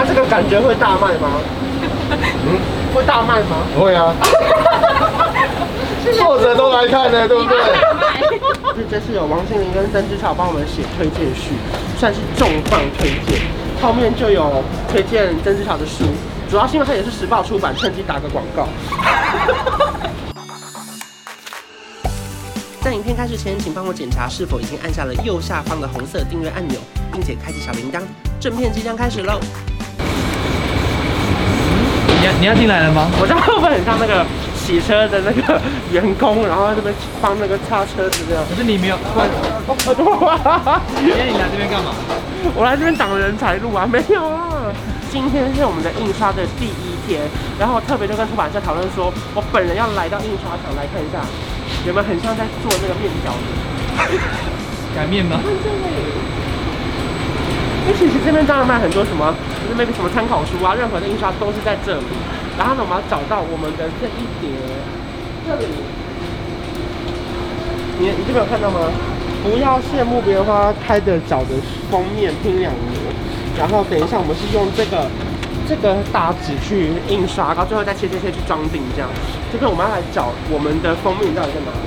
它、啊、这个感觉会大卖吗？嗯，会大卖吗？会啊。作者都来看了，对不对？这次有王心凌跟曾之乔帮我们写推荐序，算是重磅推荐。后面就有推荐曾之乔的书，主要是因为它也是时报出版，趁机打个广告。在影片开始前，请帮我检查是否已经按下了右下方的红色订阅按钮，并且开启小铃铛。正片即将开始喽！你要你要进来了吗？我这样会不会很像那个？洗车的那个员工，然后这边帮那个擦车子这样。可是你没有，哇！今天你来这边干嘛？我来这边挡人才路啊，没有啊。今天是我们的印刷的第一天，然后特别就跟出版社讨论说，我本人要来到印刷厂来看一下，有没有很像在做那个面条的？擀面吗？因为其实这边当然卖很多什么，就是 maybe 什么参考书啊，任何的印刷都是在这里。然后呢，我们要找到我们的这一叠，这里，你你这边有看到吗？不要羡慕别人花开的角的封面拼两模，然后等一下我们是用这个这个大纸去印刷，然后最后再切切切去装订这样。这边我们要来找我们的封面到底在哪里？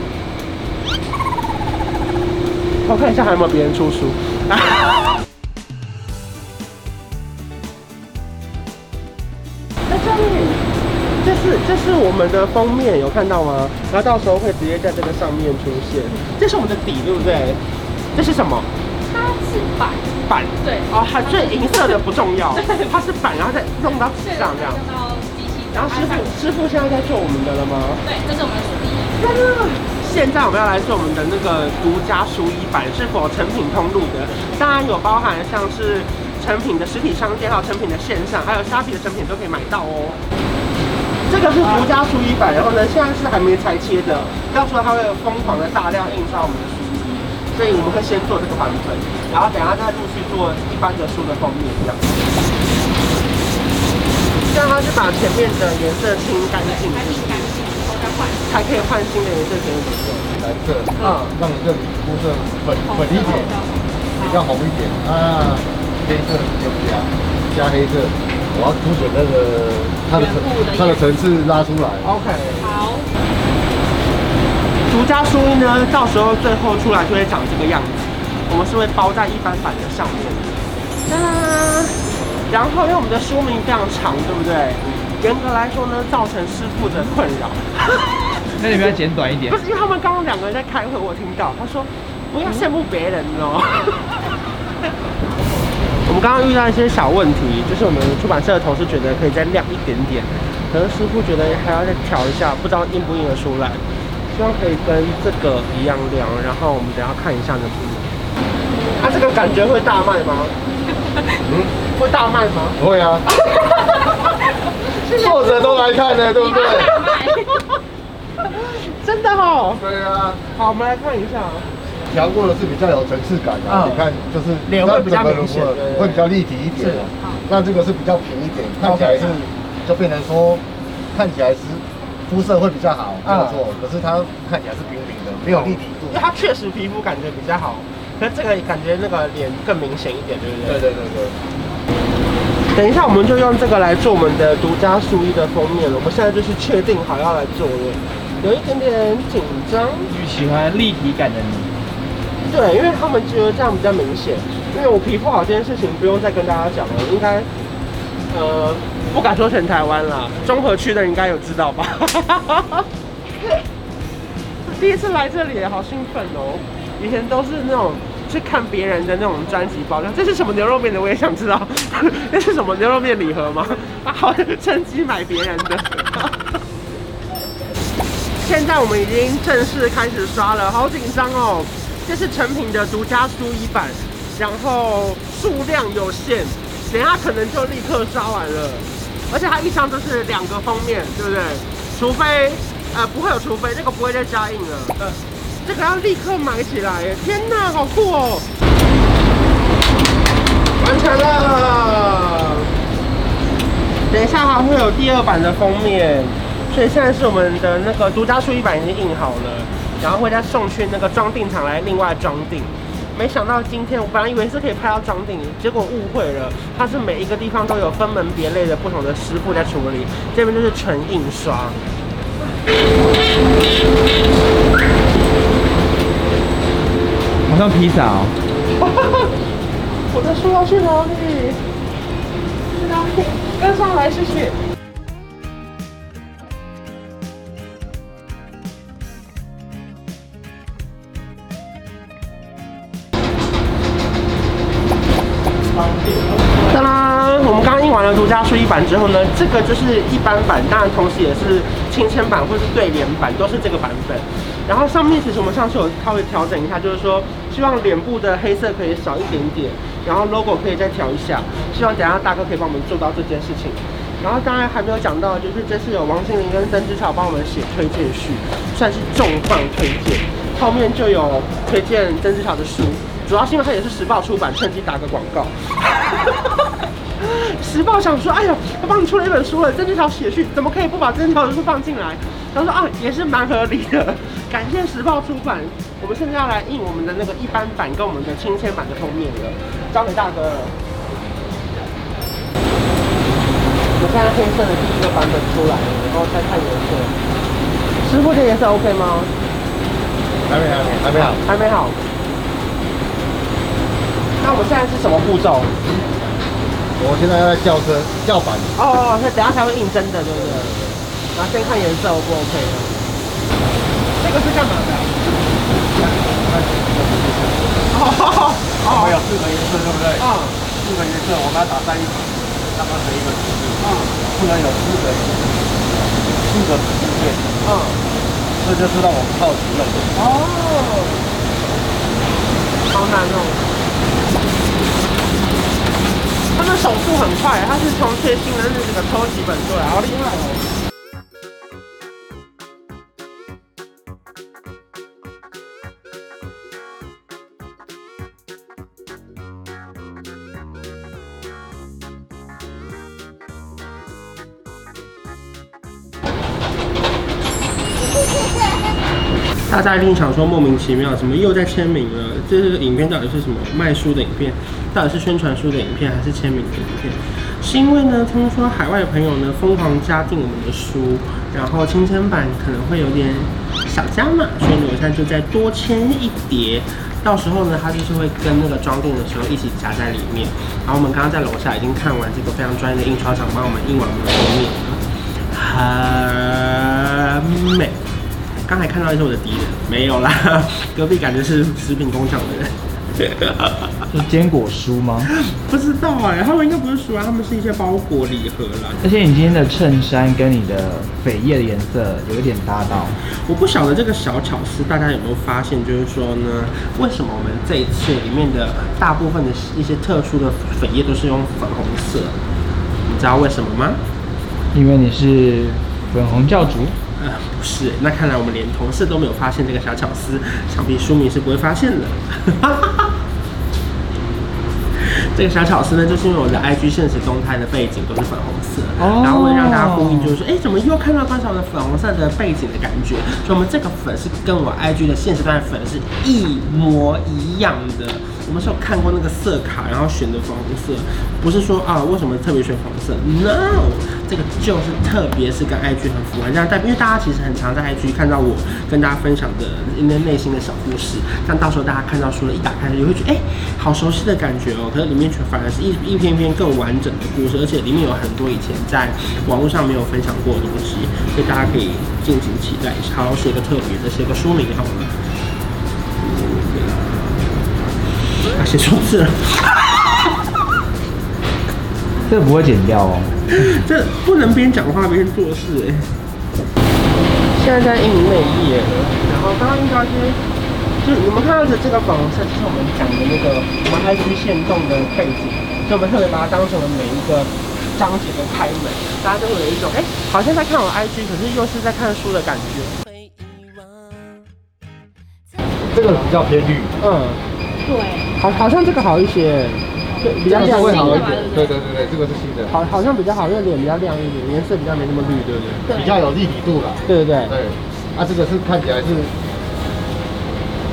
我看一下还有没有别人出书。这是我们的封面，有看到吗？然后到时候会直接在这个上面出现。这是我们的底，对不对？这是什么？它是板。板。对。哦，它最银色的不重要。它是板，然后再弄到纸上这样。然后师傅，师傅现在在做我们的了吗？对，这是我们的书衣。现在我们要来做我们的那个独家书衣版，是否成品通路的？当然有包含像是成品的实体商店，还有成品的线上，还有虾皮的成品都可以买到哦。这个是独家书衣版，然后呢，现在是还没裁切的，到时候它会有疯狂的大量印刷我们的书衣，所以我们会先做这个版本，然后等下再陆续做一般的书的封面这样。这样它是把前面的颜色清干净，干净干净，再换，还可以换新的颜色给你用。蓝色，嗯，让你这里肤色粉粉一点，比较红一点啊，黑色就不加，加黑色。我要凸显那个它的层，它的层次拉出来。OK。好。独家书衣呢，到时候最后出来就会长这个样子。我们是会包在一般版的上面。哒。然后因为我们的书名非常长，对不对？严格来说呢，造成师傅的困扰。那你不要剪短一点？不是，因为他们刚刚两个人在开会，我听到他说不要羡慕别人哦。我们刚刚遇到一些小问题，就是我们出版社的同事觉得可以再亮一点点，可是师傅觉得还要再调一下，不知道印不印得出来。希望可以跟这个一样亮，然后我们等下看一下能不能。它、啊、这个感觉会大卖吗？嗯，会大卖吗？会啊。作者都来看了，对不对？真的哦。对啊。好，我们来看一下。调过的是比较有层次感的，嗯、你看就是脸会比较明显，会比较立体一点。那这个是比较平一点，看起来是就变成说看起来是肤色会比较好，没有错。可是它看起来是平平的，没有立体度。因为它确实皮肤感觉比较好，可是这个感觉那个脸更明显一点，对不对？对对对对。等一下我们就用这个来做我们的独家书衣的封面了。我们现在就是确定好要来做了，有一点点紧张。喜欢立体感的你。对，因为他们觉得这样比较明显。因为我皮肤好这件事情不用再跟大家讲了，应该呃不敢说全台湾啦，中和区的应该有知道吧？第一次来这里，好兴奋哦！以前都是那种去看别人的那种专辑包装，这是什么牛肉面的？我也想知道，那是什么牛肉面礼盒吗？好，趁机买别人的。现在我们已经正式开始刷了，好紧张哦！这是成品的独家书衣版，然后数量有限，等下可能就立刻刷完了。而且它一张就是两个封面，对不对？除非呃不会有除非，这个不会再加印了。呃，这个要立刻买起来！天哪，好酷哦！完成了。等一下还会有第二版的封面，所以现在是我们的那个独家书衣版已经印好了。然后会再送去那个装订厂来另外装订，没想到今天我本来以为是可以拍到装订，结果误会了，它是每一个地方都有分门别类的不同的师傅在处理。这边就是纯印刷。好像披萨哦。我的书要去哪里？去哪里？跟上来，谢谢。独家书一版之后呢，这个就是一般版，当然同时也是亲签版或是对联版，都是这个版本。然后上面其实我们上次有稍微调整一下，就是说希望脸部的黑色可以少一点点，然后 logo 可以再调一下，希望等下大哥可以帮我们做到这件事情。然后当然还没有讲到，就是这次有王心凌跟曾之乔帮我们写推荐序，算是重磅推荐。后面就有推荐曾之乔的书。主要是因为它也是时报出版，趁机打个广告。时报想说，哎呦，他帮你出了一本书了，曾之乔写序，怎么可以不把曾之乔的书放进来？他说啊，也是蛮合理的。感谢时报出版，我们现在要来印我们的那个一般版跟我们的亲签版的封面了，交给大哥了。我现在黑色的第一个版本出来了，然后再看颜色。师傅，这颜色 OK 吗？还没，还没，还没好，还没好。那我们现在是什么步骤？我现在要在校车校板。哦，那等下才会印真的，对不对？然后先看颜色 O 不 OK 的。这个是干嘛的？哦哦，我有四个颜色，对不对？嗯。四个颜色，我们要打在一起，让它成一个字。嗯。不能有四个四个字面。嗯。这就是让我们好奇了。哦。好难哦。他们手速很快，他是从最新的那个抽几本出来，好厉害哦！大家一定想说莫名其妙，怎么又在签名了？这是影片到底是什么？卖书的影片，到底是宣传书的影片，还是签名的影片？是因为呢，听说海外朋友呢疯狂加订我们的书，然后亲签版可能会有点小加码，所以呢，我现在就再多签一叠，到时候呢，它就是会跟那个装订的时候一起夹在里面。然后我们刚刚在楼下已经看完这个非常专业的印刷厂帮我们印完我们的封面，很美。刚才看到的是我的敌人，没有啦，隔壁感觉是食品工厂的人。是坚果书吗？不知道哎、欸，他们应该不是书啊，他们是一些包裹礼盒啦。而且你今天的衬衫跟你的扉页的颜色有一点搭到。我不晓得这个小巧思大家有没有发现，就是说呢，为什么我们这一次里面的大部分的一些特殊的扉页都是用粉红色？你知道为什么吗？因为你是粉红教主。呃，不是，那看来我们连同事都没有发现这个小巧思，想必书迷是不会发现的。这个小巧思呢，就是因为我的 IG 现实动态的背景都是粉红色，然后会让大家呼应，就是说，哎，怎么又看到关韶文的粉红色的背景的感觉？所以我们这个粉是跟我 IG 的现实动态粉是一模一样的。什么时候看过那个色卡，然后选的粉红色，不是说啊为什么特别选黄色？No，这个就是特别是跟 IG 很符合这样，但因为大家其实很常在 IG 看到我跟大家分享的一些内心的小故事，但到时候大家看到书了，一打开就会觉得哎，好熟悉的感觉哦。可是里面却反而是一一篇一篇更完整的故事，而且里面有很多以前在网络上没有分享过的东西，所以大家可以敬请期待一下。好，写个特别的，写个书名好了。写错字了，这不会剪掉哦。这不能边讲话边做事哎。现在在印内页了，然后刚刚印刷机，就你们看到的这个粉红色，就是我们讲的那个我们 IG 线动的背景，所以我们特别把它当成了每一个章节的开门，大家都会有一种哎、欸，好像在看我 IG，可是又是在看书的感觉。这个比较偏绿，嗯。对，好，好像这个好一些，对，比较亮一点。对对对对，这个是新的。好，好像比较好，因为脸比较亮一点，颜色比较没那么绿，对不对？比较有立体度了。对对对。对，啊，这个是看起来是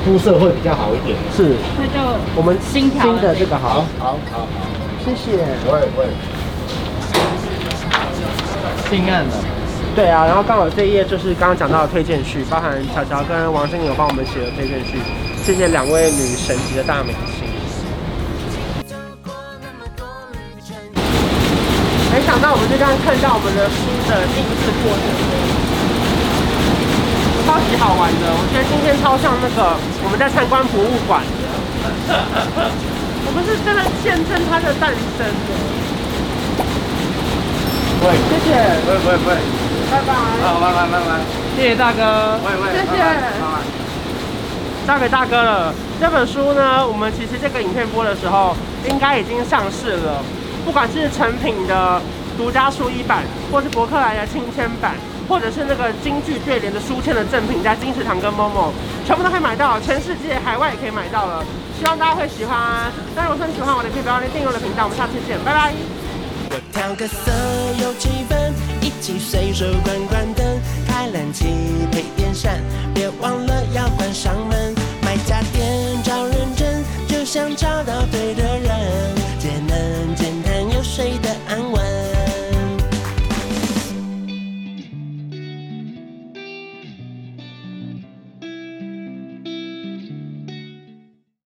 肤色会比较好一点。是，那就我们新新的这个好，好好好，谢谢。会会。性暗的。对啊，然后刚好这一页就是刚刚讲到的推荐序，包含乔乔跟王心凌有帮我们写的推荐序，谢谢两位女神级的大明星。我们就这样看到我们的书的第一次过程，超级好玩的。我觉得今天超像那个我们在参观博物馆，我们是真的见证它的诞生的。会，谢谢，会会会，拜拜。好，拜拜拜拜。谢谢大哥，会会，谢谢。交给大哥了。这本书呢，我们其实这个影片播的时候，应该已经上市了。不管是成品的独家书衣版，或是博客来的亲签版，或者是那个京剧对联的书签的赠品，在金石堂跟 Momo 全部都可以买到，全世界海外也可以买到了。希望大家会喜欢。那如果说你喜欢我的，可以不要忘记订阅我的频道。我们下次见，拜拜。我调个色有气氛，一起随手关关灯，开冷气。